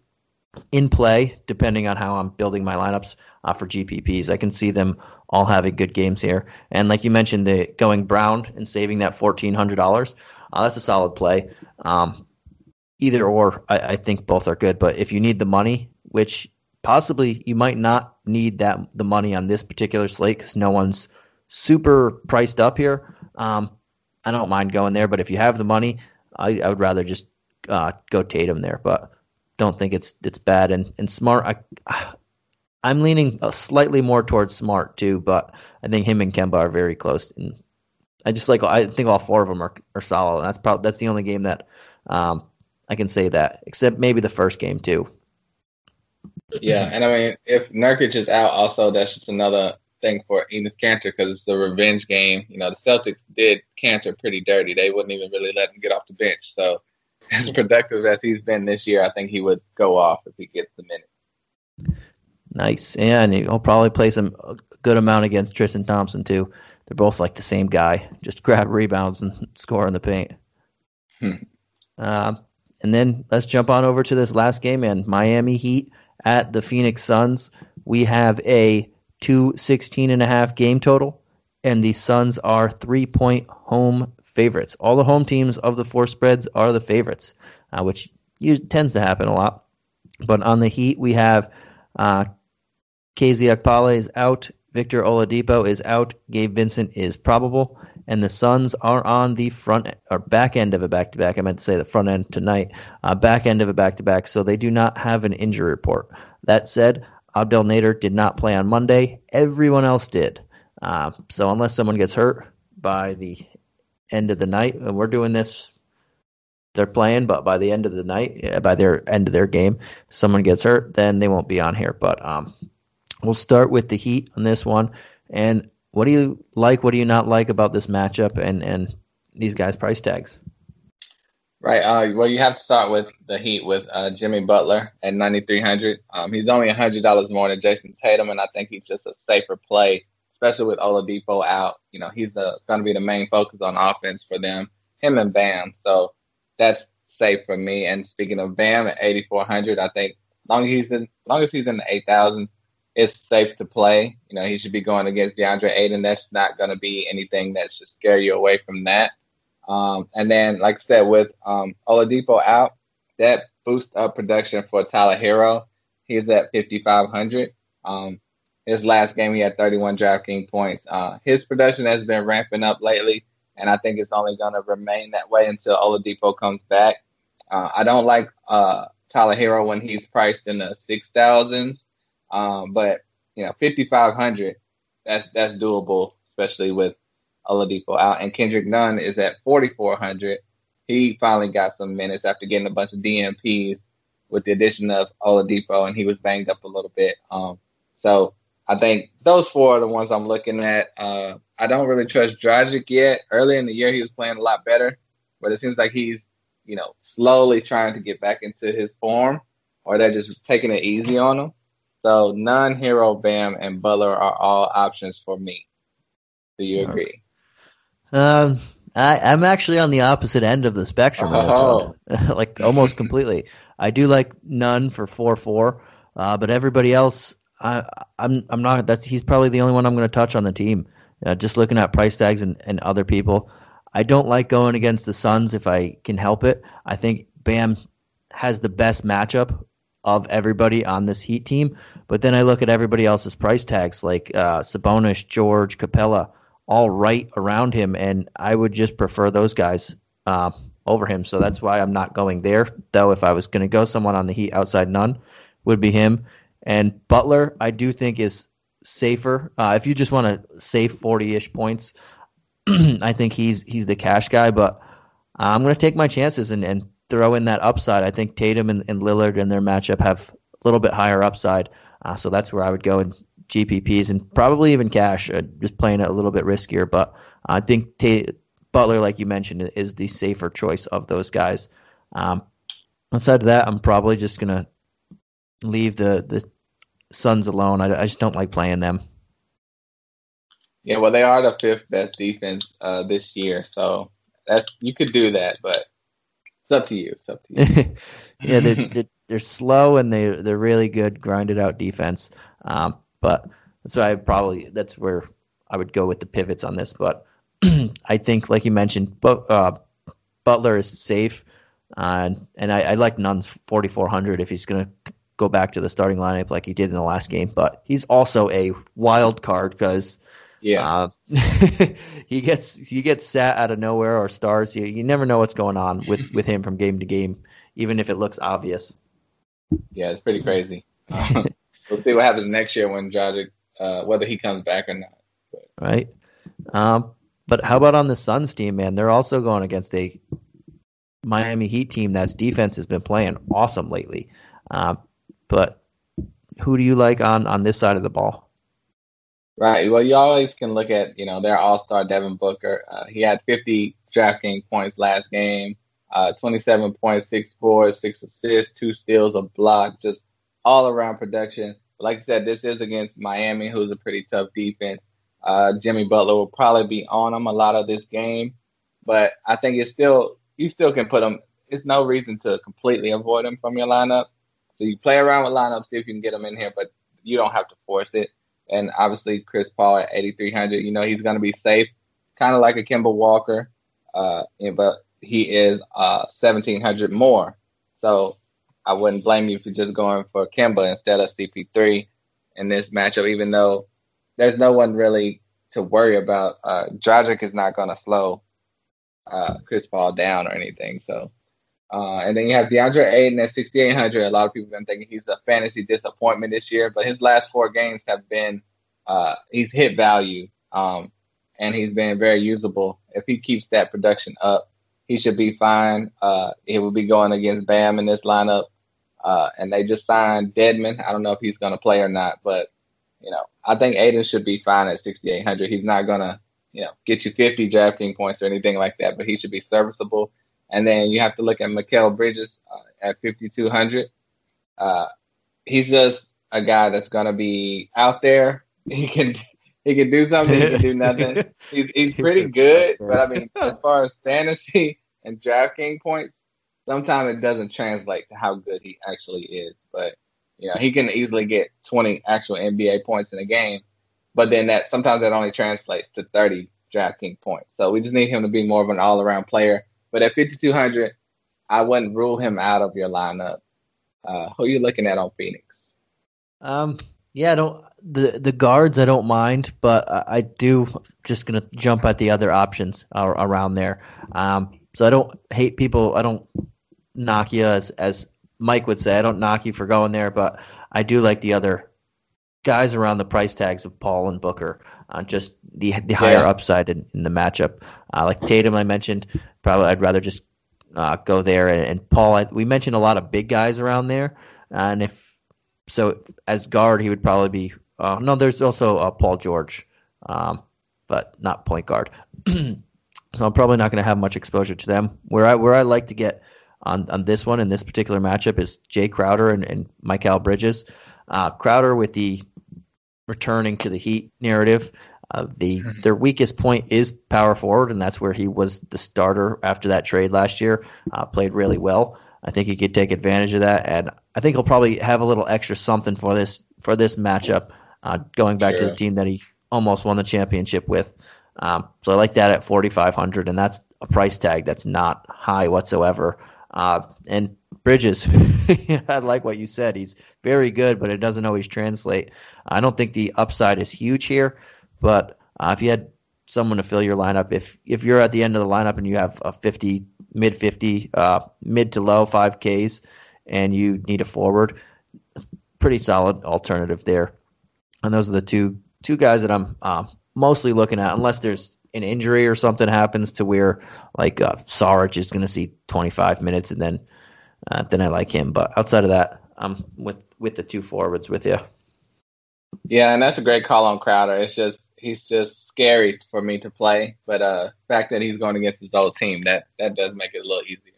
in play depending on how I'm building my lineups uh, for GPPs. I can see them all having good games here, and like you mentioned, the going Brown and saving that fourteen hundred dollars. Uh, that's a solid play. Um, either or, I, I think both are good. But if you need the money, which possibly you might not need that the money on this particular slate because no one's super priced up here. Um, I don't mind going there, but if you have the money, I, I would rather just uh, go Tatum there. But don't think it's it's bad and and smart. I I'm leaning slightly more towards smart too, but I think him and Kemba are very close. And I just like I think all four of them are are solid. That's probably that's the only game that um, I can say that, except maybe the first game too. Yeah, and I mean, if Nurkic is out, also that's just another thing for Enes Kanter because it's the revenge game. You know, the Celtics did Kanter pretty dirty. They wouldn't even really let him get off the bench. So, as productive as he's been this year, I think he would go off if he gets the minutes. Nice, and he'll probably play some a good amount against Tristan Thompson too. They're both like the same guy, just grab rebounds and score in the paint. Hmm. Uh, and then let's jump on over to this last game and Miami Heat at the Phoenix Suns. We have a 216 and a half game total, and the Suns are three point home favorites. All the home teams of the four spreads are the favorites, uh, which tends to happen a lot. But on the Heat, we have uh, KZ Okpala is out, Victor Oladipo is out, Gabe Vincent is probable, and the Suns are on the front or back end of a back to back. I meant to say the front end tonight, uh, back end of a back to back. So they do not have an injury report. That said, Abdel Nader did not play on Monday. Everyone else did. Uh, so unless someone gets hurt by the end of the night, and we're doing this, they're playing, but by the end of the night, by their end of their game, someone gets hurt, then they won't be on here. But um, we'll start with the Heat on this one. And what do you like? What do you not like about this matchup and and these guys' price tags? Right. Uh, well, you have to start with the Heat with uh, Jimmy Butler at ninety three hundred. Um, he's only hundred dollars more than Jayson Tatum, and I think he's just a safer play, especially with Oladipo out. You know, he's going to be the main focus on offense for them. Him and Bam. So that's safe for me. And speaking of Bam at eighty four hundred, I think long as he's in long as he's in the eight thousand, it's safe to play. You know, he should be going against DeAndre Ayton. That's not going to be anything that should scare you away from that. Um, and then, like I said, with um, Oladipo out, that boosts up production for Tyler Herro. He's at 5,500. Um, his last game, he had 31 DraftKings points. Uh, his production has been ramping up lately, and I think it's only going to remain that way until Oladipo comes back. Uh, I don't like uh, Tyler Herro when he's priced in the 6,000s. Um, but you know, 5,500, that's that's doable, especially with Oladipo out. And Kendrick Nunn is at 4,400. He finally got some minutes after getting a bunch of DNPs with the addition of Oladipo, and he was banged up a little bit. Um, so I think those four are the ones I'm looking at. Uh, I don't really trust Dragic yet. Early in the year, he was playing a lot better, but it seems like he's, you know, slowly trying to get back into his form, or they're just taking it easy on him. So Nunn Herro Bam and Butler are all options for me. Do you agree? Um, I, am actually on the opposite end of the spectrum oh. like almost completely. I do like Nunn for four four, uh, but everybody else, I, I'm I'm not. That's he's probably the only one I'm going to touch on the team. Uh, just looking at price tags and, and other people, I don't like going against the Suns if I can help it. I think Bam has the best matchup of everybody on this Heat team. But then I look at everybody else's price tags, like uh, Sabonis, George, Capela, all right around him, and I would just prefer those guys uh, over him. So that's why I'm not going there. Though if I was going to go someone on the Heat outside Nunn, would be him. And Butler, I do think is safer. Uh, if you just want to save 40-ish points, I think he's he's the cash guy. But I'm going to take my chances and, and throw in that upside. I think Tatum and, and Lillard in their matchup have a little bit higher upside. Uh, so that's where I would go in GPPs and probably even cash, uh, just playing it a little bit riskier. But I think T- Butler, like you mentioned, is the safer choice of those guys. Um, outside of that, I'm probably just gonna leave the the Suns alone. I, I just don't like playing them. Yeah, well, they are the fifth best defense uh, this year, so that's you could do that, but it's up to you. It's up to you. yeah, they're, they're, they're slow and they they're really good grinded out defense. Um, but that's why I probably that's where I would go with the pivots on this. But I think, like you mentioned, but, uh, Butler is safe, uh, and I, I like Nunn's 4400 if he's going to go back to the starting lineup like he did in the last game. But he's also a wild card because yeah, uh, he gets he gets sat out of nowhere or stars. You, you never know what's going on with with him from game to game, even if it looks obvious. Yeah, it's pretty crazy. we'll see what happens next year when Dragic, uh, whether he comes back or not. But. Right. Um, but how about on the Suns team, man? They're also going against a Miami Heat team that's defense has been playing awesome lately. Um, but who do you like on on this side of the ball? Right. Well, you always can look at you know their All Star Devin Booker. Uh, he had 50 DraftKings points last game. Uh, 27 points, six fours, six assists, two steals, a block, just all around production. But like I said, this is against Miami, who's a pretty tough defense. Uh, Jimmy Butler will probably be on him a lot of this game, but I think it's still you still can put him. It's no reason to completely avoid him from your lineup. So you play around with lineups, see if you can get him in here, but you don't have to force it. And obviously, Chris Paul at 8,300, you know he's going to be safe, kind of like a Kemba Walker, uh, but he is uh, 1,700 more. So I wouldn't blame you for just going for Kemba instead of CP3 in this matchup, even though there's no one really to worry about. Uh, Dragic is not going to slow uh, Chris Paul down or anything. So, uh, and then you have DeAndre Ayton at 6,800. A lot of people have been thinking he's a fantasy disappointment this year, but his last four games have been uh, he's hit value, um, and he's been very usable. If he keeps that production up, he should be fine. Uh, he will be going against Bam in this lineup. Uh, and they just signed Dedmon. I don't know if he's going to play or not, but you know, I think Ayton should be fine at 6,800. He's not going to, you know, get you 50 DraftKings points or anything like that, but he should be serviceable. And then you have to look at Mikal Bridges uh, at 5,200. Uh, he's just a guy that's going to be out there. He can he can do something. He can do nothing. He's he's pretty good, but I mean, as far as fantasy and DraftKings points, sometimes it doesn't translate to how good he actually is. But you know, he can easily get 20 actual NBA points in a game, but then that sometimes that only translates to 30 DraftKings points. So we just need him to be more of an all-around player. But at 5200, I wouldn't rule him out of your lineup. Uh, who are you looking at on Phoenix? Um, yeah, I don't the the guards I don't mind, but I, I do just gonna jump at the other options around there. Um, so I don't hate people. I don't knock you as as Mike would say. I don't knock you for going there, but I do like the other guys around the price tags of Paul and Booker. Uh, just the the higher yeah. upside in, in, the matchup. Uh, like Tatum, I mentioned. Probably I'd rather just uh, go there. And, and Paul, I, we mentioned a lot of big guys around there, and if so, as guard, he would probably be. Uh, no, there's also uh, Paul George, um, but not point guard. so I'm probably not going to have much exposure to them. Where I where I like to get on, on this one in this particular matchup is Jae Crowder and, and Mikal Bridges. Uh, Crowder with the returning to the Heat narrative. Uh, the mm-hmm. their weakest point is power forward, and that's where he was the starter after that trade last year. Uh, played really well. I think he could take advantage of that, and I think he'll probably have a little extra something for this for this matchup. Uh, going back sure. to the team that he almost won the championship with. Um, so I like that at 4,500, and that's a price tag that's not high whatsoever. Uh, and Bridges, I like what you said. He's very good, but it doesn't always translate. I don't think the upside is huge here, but uh, if you had someone to fill your lineup, if if you're at the end of the lineup and you have a 50, mid 50, uh, mid to low 5Ks, and you need a forward, pretty solid alternative there. And those are the two two guys that I'm uh, mostly looking at, unless there's an injury or something happens to where like uh, is going to see 25 minutes and then uh, then I like him. But outside of that, I'm with with the two forwards with you. Yeah, and that's a great call on Crowder. It's just he's just scary for me to play, but uh, fact that he's going against his old team that that does make it a little easier.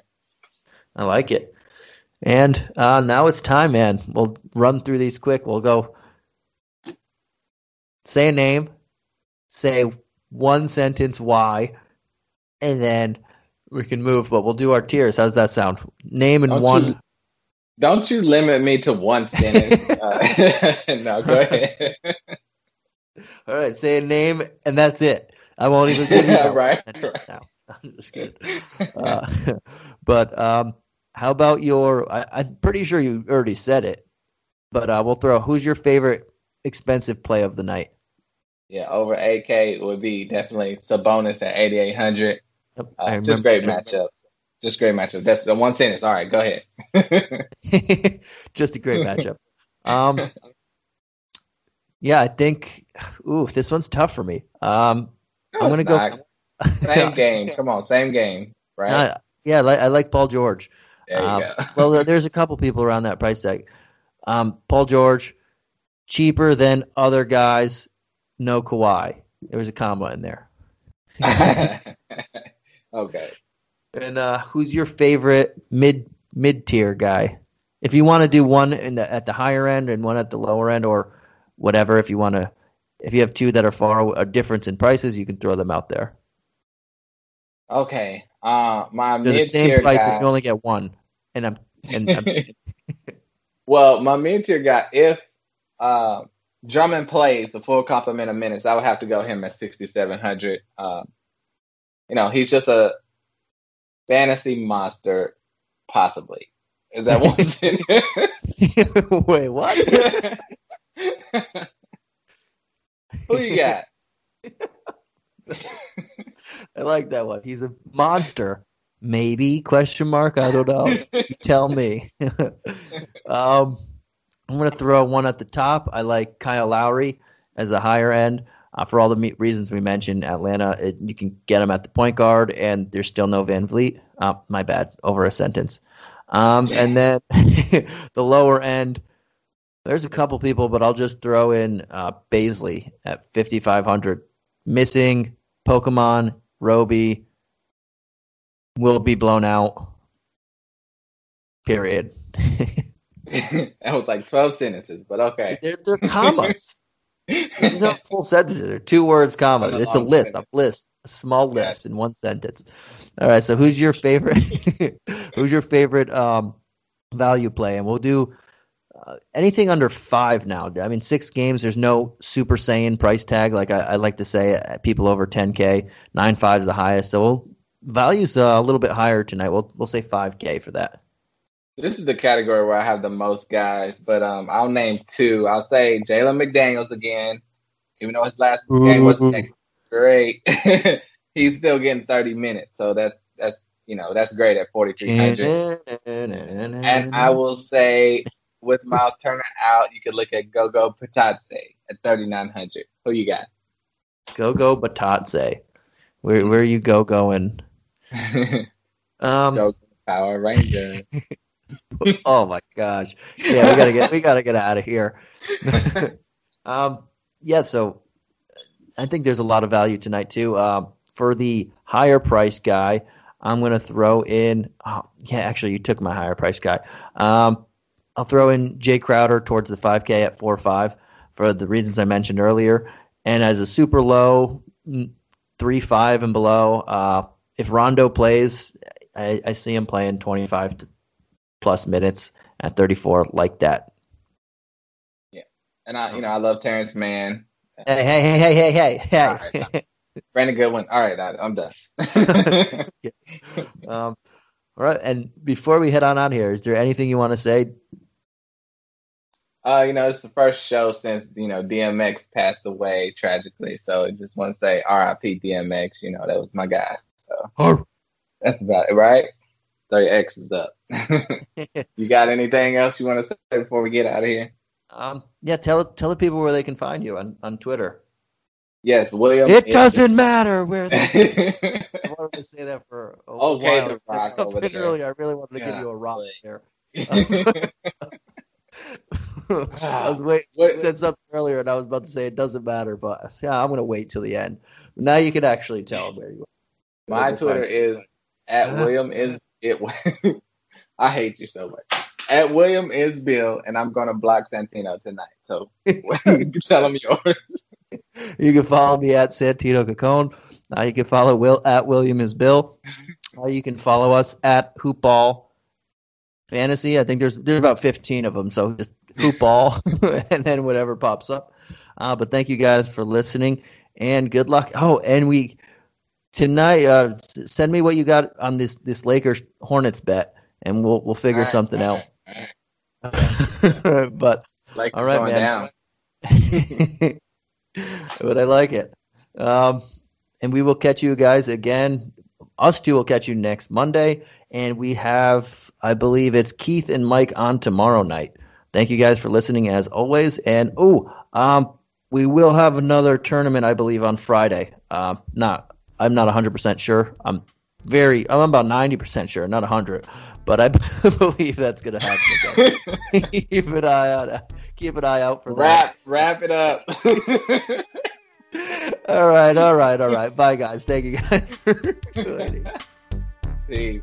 I like it. And uh, now it's time, man. We'll run through these quick. We'll go say a name, say one sentence why, and then we can move. But we'll do our tiers. How's that sound? Name and Don't one. you- Don't you limit me to one sentence? uh, no, go ahead. All right, say a name, and that's it. I won't even give you that Right, right. now. I'm just kidding. Uh, but um, how about your? I, I'm pretty sure you already said it, but uh, we'll throw. Who's your favorite expensive play of the night? yeah, over 8K would be definitely Sabonis at 8,800. Yep, Uh, just great matchup. Just great matchup. That's the one sentence. All right, go ahead. just a great matchup. Um, yeah, I think. Ooh, this one's tough for me. Um, I'm gonna go. Same game. Come on, same game. Right? Uh, yeah, I like, I like Paul George. there um, well, there's a couple people around that price tag. Um, Paul George, cheaper than other guys. No Kawhi. There was a comma in there. Okay. And uh, who's your favorite mid mid tier guy? If you want to do one in the at the higher end and one at the lower end, or whatever, if you want to, if you have two that are far a difference in prices, you can throw them out there. Okay. Uh, my They're the same price, guy. and you only get one. And I'm and I'm, well, my mid tier guy, if uh, Drummond plays the full complement of minutes, I would have to go him at 6,700. Um, you know, he's just a fantasy monster, possibly. Is that one sentence? wait, what? Who you got? I like that one. He's a monster. Maybe question mark. I don't know. You tell me. um, I'm gonna throw one at the top. I like Kyle Lowry as a higher end uh, for all the me- reasons we mentioned. Atlanta, it, you can get them at the point guard, and there's still no VanVleet. Uh, my bad, over a sentence. Um, and then the lower end. There's a couple people, but I'll just throw in uh, Baisley at 5,500. Missing Pokemon, Roby will be blown out. Period. that was like 12 sentences, but okay. they're, they're commas. These aren't full sentences. They're two words, commas. Oh, It's a long list, a list, a small list in one sentence. All right. So who's your favorite? who's your favorite um, value play? And we'll do uh, anything under five now. I mean, six games. There's no Super Saiyan price tag like I, I like to say. uh, People over 10k, nine five is the highest. So we'll, value's uh, a little bit higher tonight. We'll we'll say 5k for that. This is the category where I have the most guys, but um, I'll name two. I'll say Jalen McDaniels again, even though his last game wasn't great. He's still getting 30 minutes, so that's that's you know that's great at 4,300. And I will say, with Miles Turner out, you could look at Goga Bitadze at 3,900. Who you got? go go Batatse. Where where you go going? Um, Go Power Ranger. oh my gosh. Yeah, we gotta get we gotta get out of here. um, yeah, so I think there's a lot of value tonight too. Um, for the higher price guy, I'm gonna throw in. Oh, yeah, actually, you took my higher price guy. Um, I'll throw in Jae Crowder towards the 5K at four five for the reasons I mentioned earlier. And as a super low, mm, three five and below, uh, if Rondo plays, I, I see him playing 25 to plus minutes at 34 like that. Yeah. And I, you know, I love Terrence Mann. Hey, hey, hey, hey, hey, hey, hey. Brandon Goodwin. All right, I'm done. um, all right. And before we head on out here, is there anything you want to say? Uh, you know, it's the first show since you know DMX passed away tragically. So I just want to say R.I.P. DMX. You know, that was my guy. So that's about it, right? Thirty X is up. you got anything else you want to say before we get out of here? um, yeah, tell tell the people where they can find you on, on Twitter. Yes, William. It is- doesn't matter where they. I wanted to say that for a Okay, while. The I Rock over there. earlier. I really wanted to give you a rock really. there. I was waiting. You said something earlier, and I was about to say it doesn't matter, but yeah, I'm gonna wait till the end. Now you can actually tell where you are. My Twitter is at William is it. I hate you so much. At William is Bill, and I'm gonna block Santino tonight. So tell him yours. You can follow me at Santino Cacone. Uh, you can follow Will at William is Bill. Uh, you can follow us at Hoopball Fantasy. I think there's there's about 15 of them, so just Hoopball, and then whatever pops up. Uh, but thank you guys for listening, and good luck. Oh, and we tonight uh, send me what you got on this this Lakers Hornets bet, and we'll we'll figure right, something out. Right, but like all right, man. but I like it. Um, and we will catch you guys again. Us two will catch you next Monday, and we have, I believe, it's Keith and Mike on tomorrow night. Thank you guys for listening as always. And oh, um, we will have another tournament, I believe, on Friday. Um, not, I'm not 100 percent sure. I'm very, I'm about 90 percent sure, not 100, but I believe that's going to happen. keep an eye out. Keep an eye out for wrap, that. Wrap it up. all right, all right, all right. Bye, guys. Thank you, guys. Peace.